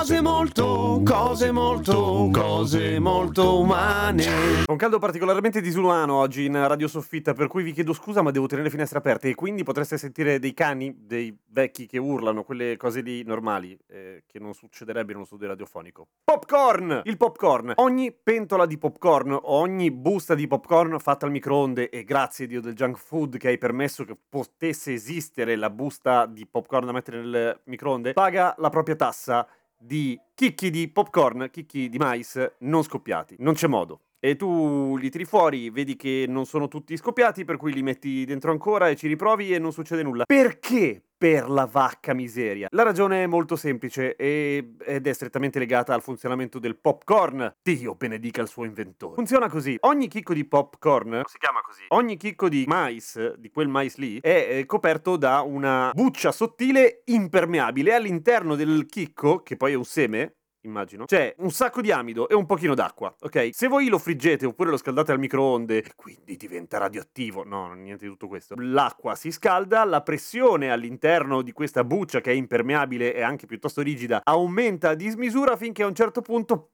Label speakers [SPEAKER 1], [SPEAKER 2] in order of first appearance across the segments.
[SPEAKER 1] Cose molto, cose molto, cose molto umane.
[SPEAKER 2] Un caldo particolarmente disumano oggi in Radio Soffitta, per cui vi chiedo scusa, ma devo tenere le finestre aperte e quindi potreste sentire dei cani, dei vecchi che urlano, quelle cose lì normali, eh, che non succederebbe in uno studio radiofonico. Popcorn! Il popcorn. Ogni pentola di popcorn, ogni busta di popcorn fatta al microonde, e grazie Dio del junk food che hai permesso che potesse esistere la busta di popcorn da mettere nel microonde, paga la propria tassa di chicchi di popcorn, chicchi di mais non scoppiati. Non c'è modo. E tu li tiri fuori, vedi che non sono tutti scoppiati, per cui li metti dentro ancora e ci riprovi e non succede nulla. Perché? Per la vacca miseria. La ragione è molto semplice e- ed è strettamente legata al funzionamento del popcorn. Dio benedica il suo inventore. Funziona così. Ogni chicco di popcorn, si chiama così, ogni chicco di mais, di quel mais lì, è eh, coperto da una buccia sottile impermeabile all'interno del chicco, che poi è un seme, immagino, c'è un sacco di amido e un pochino d'acqua, ok? Se voi lo friggete oppure lo scaldate al microonde, quindi diventa radioattivo, no, niente di tutto questo. L'acqua si scalda, la pressione all'interno di questa buccia che è impermeabile e anche piuttosto rigida aumenta a dismisura finché a un certo punto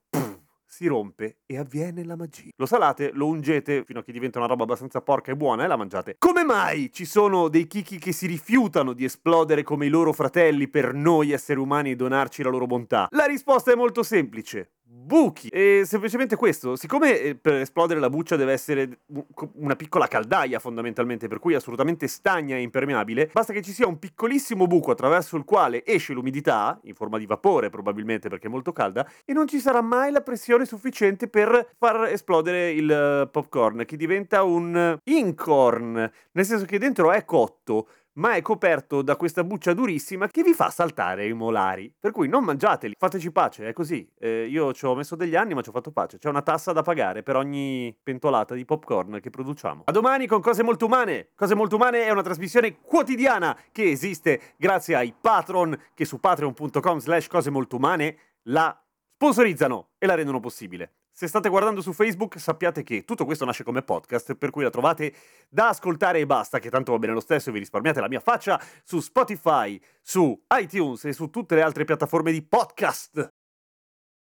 [SPEAKER 2] si rompe e avviene la magia. Lo salate, lo ungete fino a che diventa una roba abbastanza porca e buona e la mangiate. Come mai ci sono dei chicchi che si rifiutano di esplodere come i loro fratelli per noi esseri umani e donarci la loro bontà? La risposta è molto semplice. Buchi! E semplicemente questo, siccome eh, per esplodere la buccia deve essere una piccola caldaia fondamentalmente, per cui assolutamente stagna e impermeabile, basta che ci sia un piccolissimo buco attraverso il quale esce l'umidità, in forma di vapore probabilmente perché è molto calda, e non ci sarà mai la pressione sufficiente per far esplodere il eh, popcorn, che diventa un incorn, nel senso che dentro è cotto, ma è coperto da questa buccia durissima che vi fa saltare i molari. Per cui non mangiateli, fateci pace, è così. Eh, io ci ho messo degli anni, ma ci ho fatto pace. C'è una tassa da pagare per ogni pentolata di popcorn che produciamo. A domani con Cose Molto Umane. Cose Molto Umane è una trasmissione quotidiana che esiste grazie ai patron che su patreon.com slash cose molto umane la sponsorizzano e la rendono possibile. Se state guardando su Facebook sappiate che tutto questo nasce come podcast, per cui la trovate da ascoltare e basta, che tanto va bene lo stesso e vi risparmiate la mia faccia su Spotify, su iTunes e su tutte le altre piattaforme di podcast.